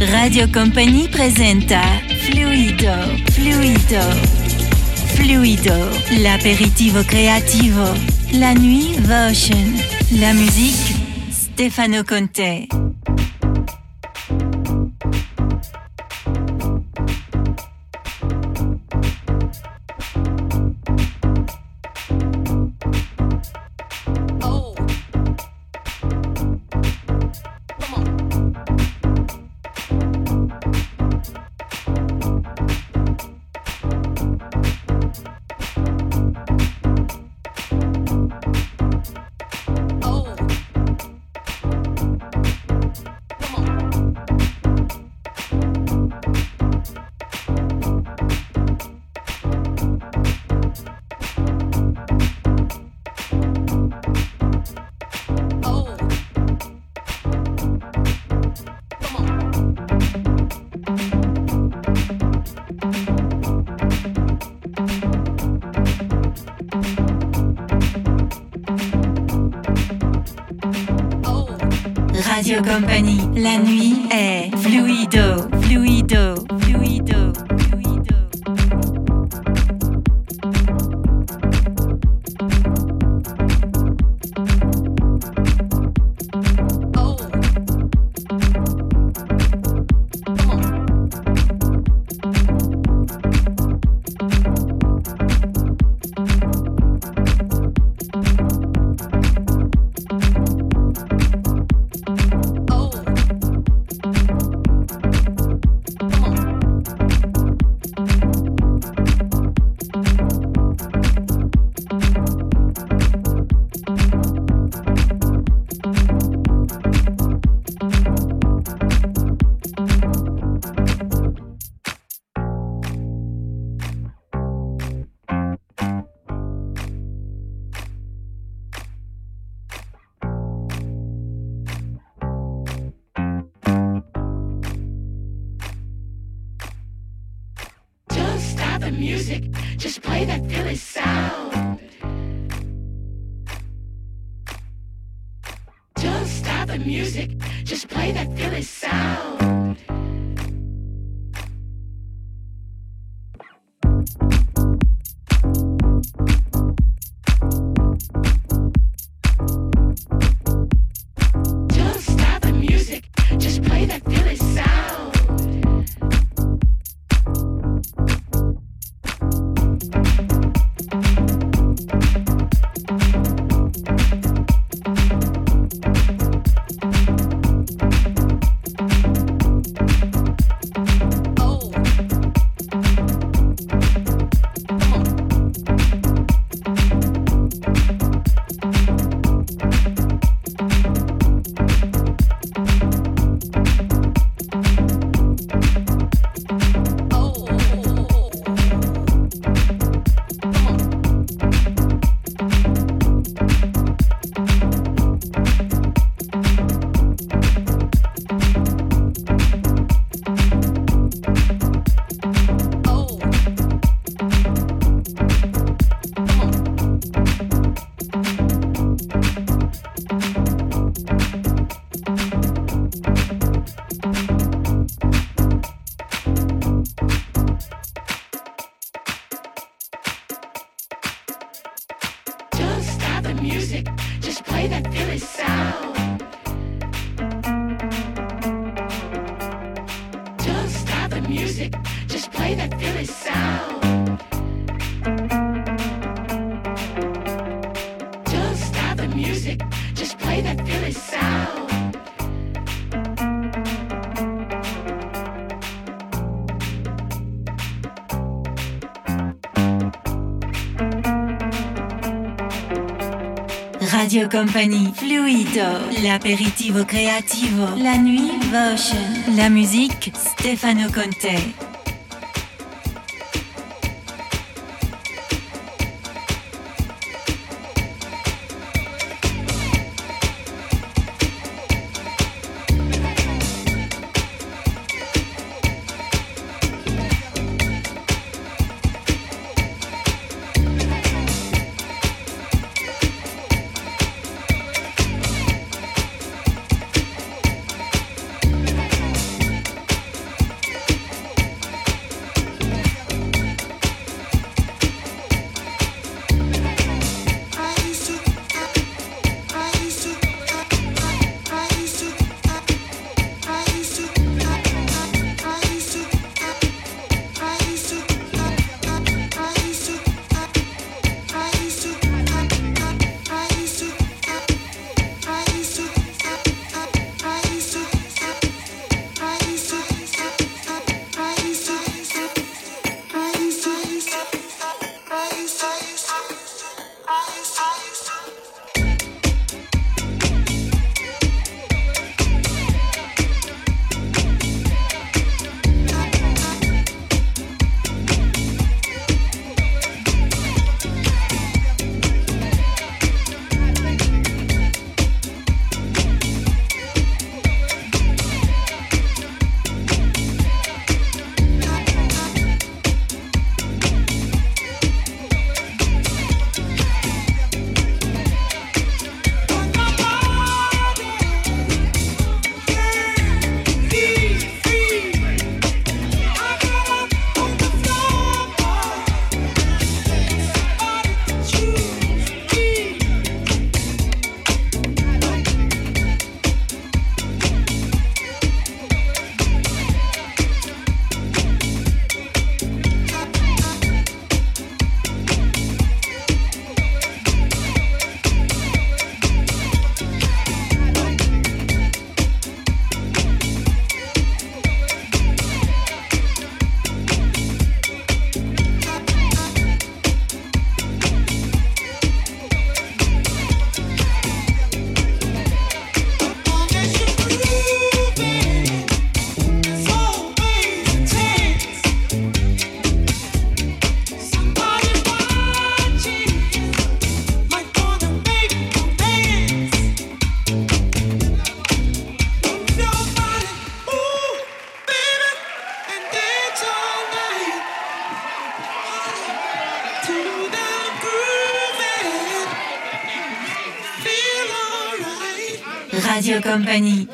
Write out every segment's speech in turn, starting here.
Radio Company présente Fluido, Fluido, Fluido, l'aperitivo creativo, la nuit Votion, la musique Stefano Conte. La nuit est fluido. Compagnie Fluido, L'Aperitivo creativo, la nuit, Votion, la musique, Stefano Conte.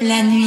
La nuit.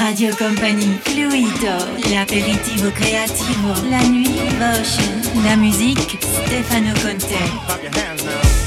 Radio Company, Fluido, l'aperitivo creativo, la nuit, Bosch la musique, Stefano Conte.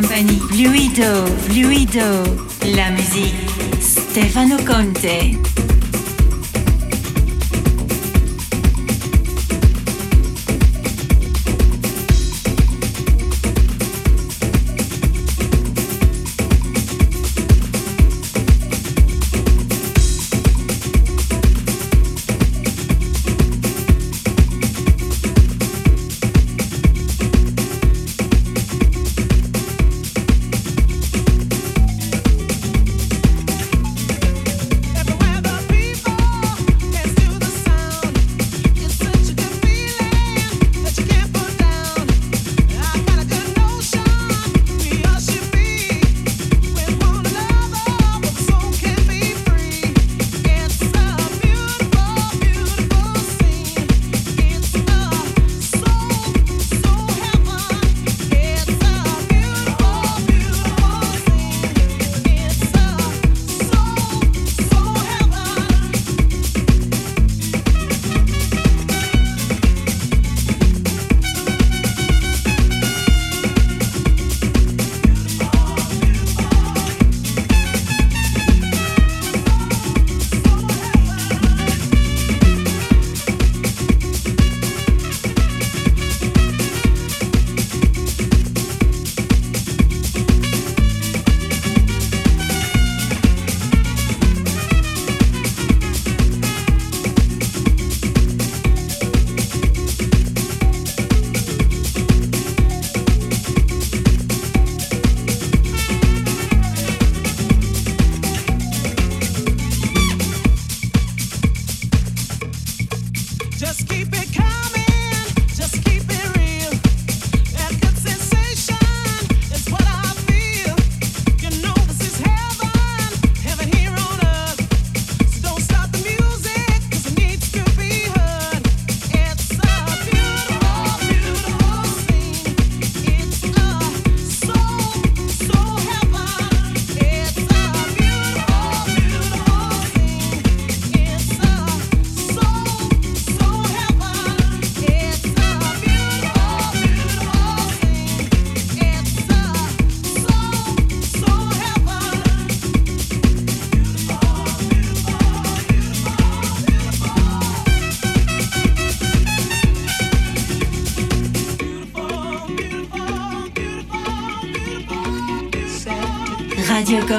Company, Fluido, Fluido, la musique, Stefano Conte.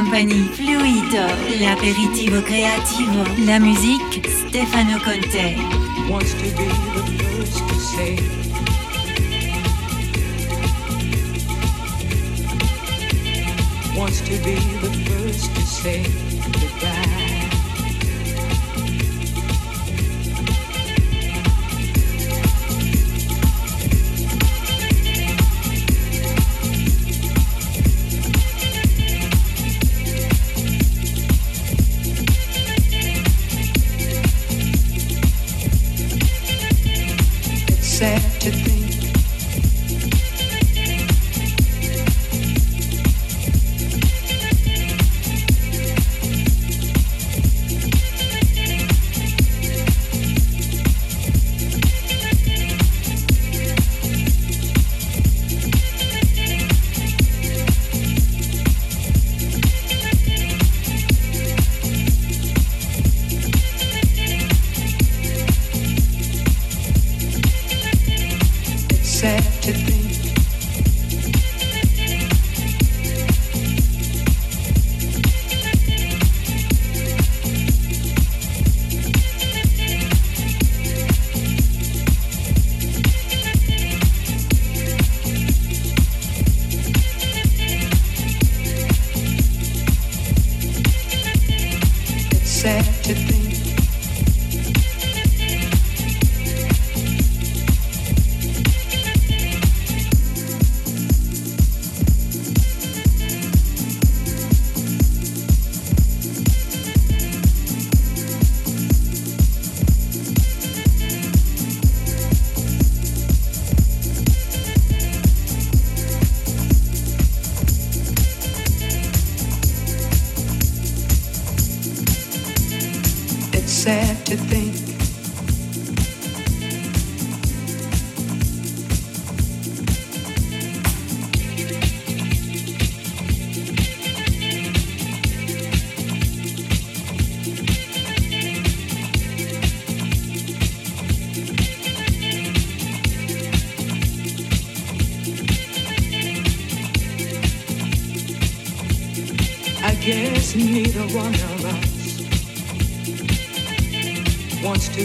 compagnie, Fluido, l'apéritif creativo, la musique, Stefano Conte. Wants to be the first to say. Wants to be the first to say.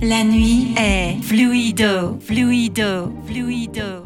La nuit est fluido, fluido, fluido.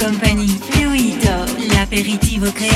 compagnie Fluido, l'aperitivo creativo.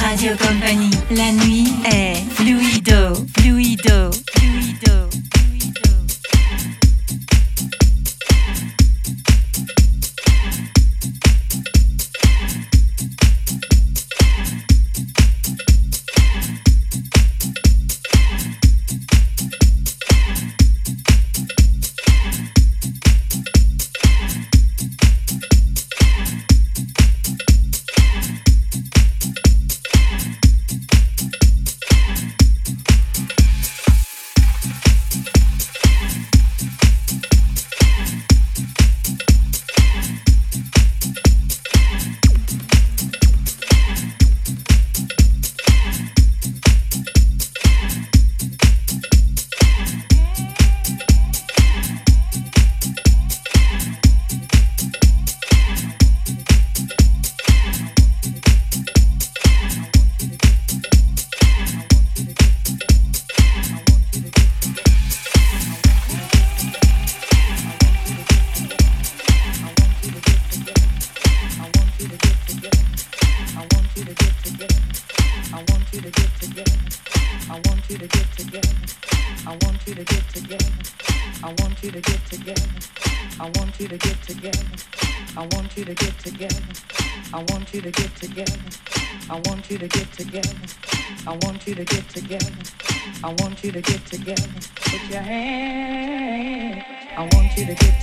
Radio Compagnie, La nuit est fluido, fluido, fluido.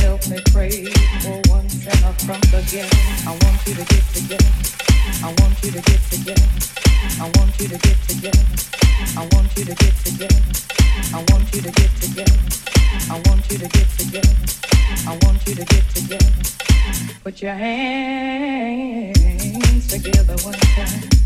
help me pray for once and again. I want you to get together. I want you to get together. I want you to get together. I want you to get together. I want you to get together. I want you to get together. Put your hands together one time.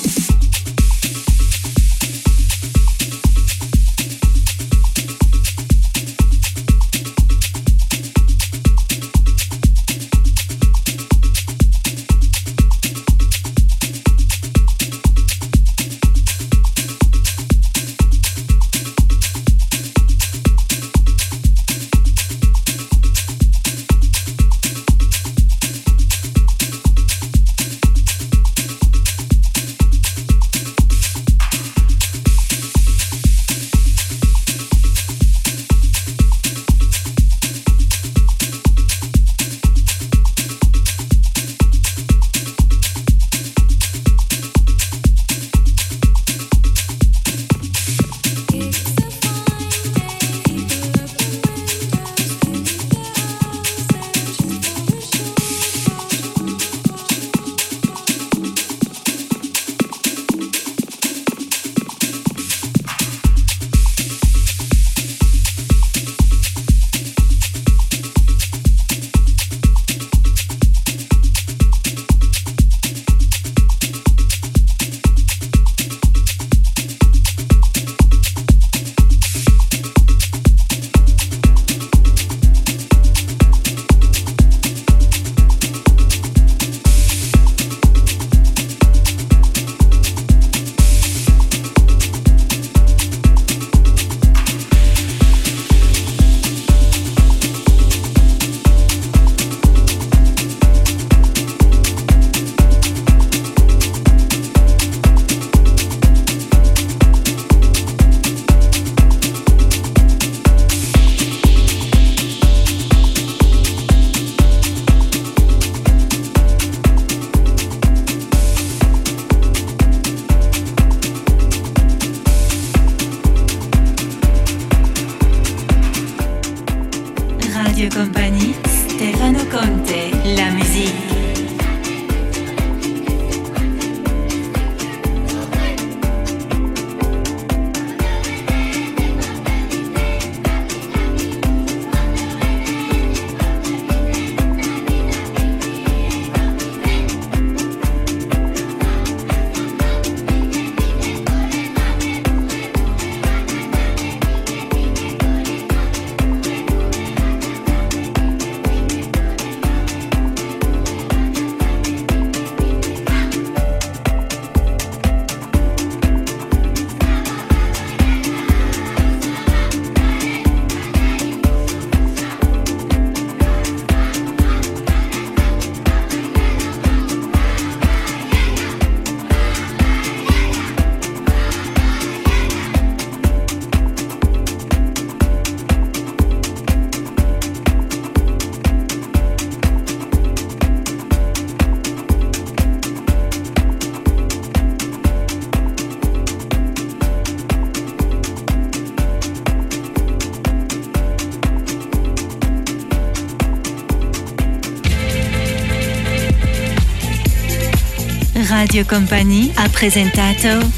Radio Compagnie a présenté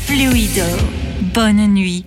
Fluido. Bonne nuit.